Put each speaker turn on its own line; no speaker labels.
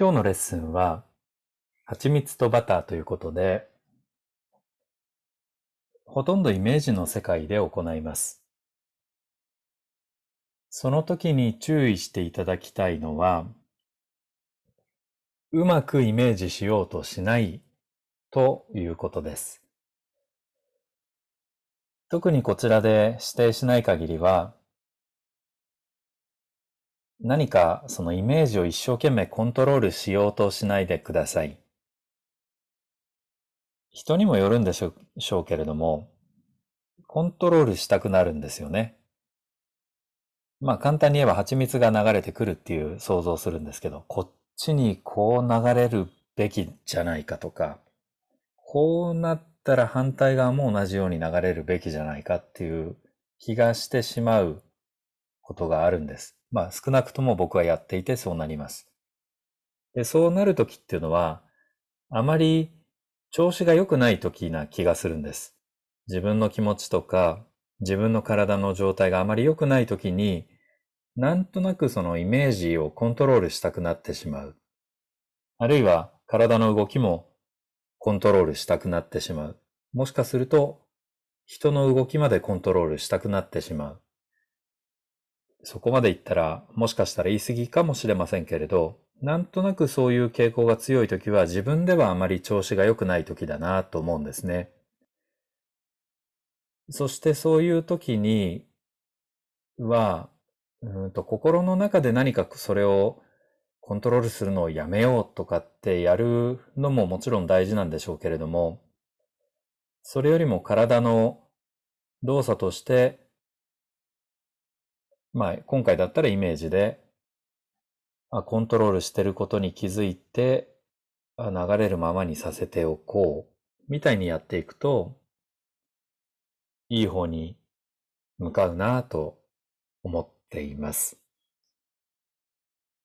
今日のレッスンは、蜂蜜とバターということで、ほとんどイメージの世界で行います。その時に注意していただきたいのは、うまくイメージしようとしないということです。特にこちらで指定しない限りは、何かそのイメージを一生懸命コントロールしようとしないでください。人にもよるんでしょうけれども、コントロールしたくなるんですよね。まあ簡単に言えば蜂蜜が流れてくるっていう想像するんですけど、こっちにこう流れるべきじゃないかとか、こうなったら反対側も同じように流れるべきじゃないかっていう気がしてしまうことがあるんです。まあ少なくとも僕はやっていてそうなります。で、そうなるときっていうのは、あまり調子が良くないときな気がするんです。自分の気持ちとか、自分の体の状態があまり良くないときに、なんとなくそのイメージをコントロールしたくなってしまう。あるいは体の動きもコントロールしたくなってしまう。もしかすると人の動きまでコントロールしたくなってしまう。そこまで言ったら、もしかしたら言い過ぎかもしれませんけれど、なんとなくそういう傾向が強い時は自分ではあまり調子が良くない時だなと思うんですね。そしてそういう時には、うんと心の中で何かそれをコントロールするのをやめようとかってやるのももちろん大事なんでしょうけれども、それよりも体の動作としてまあ、今回だったらイメージで、あコントロールしてることに気づいて、あ流れるままにさせておこう、みたいにやっていくと、いい方に向かうなと思っています。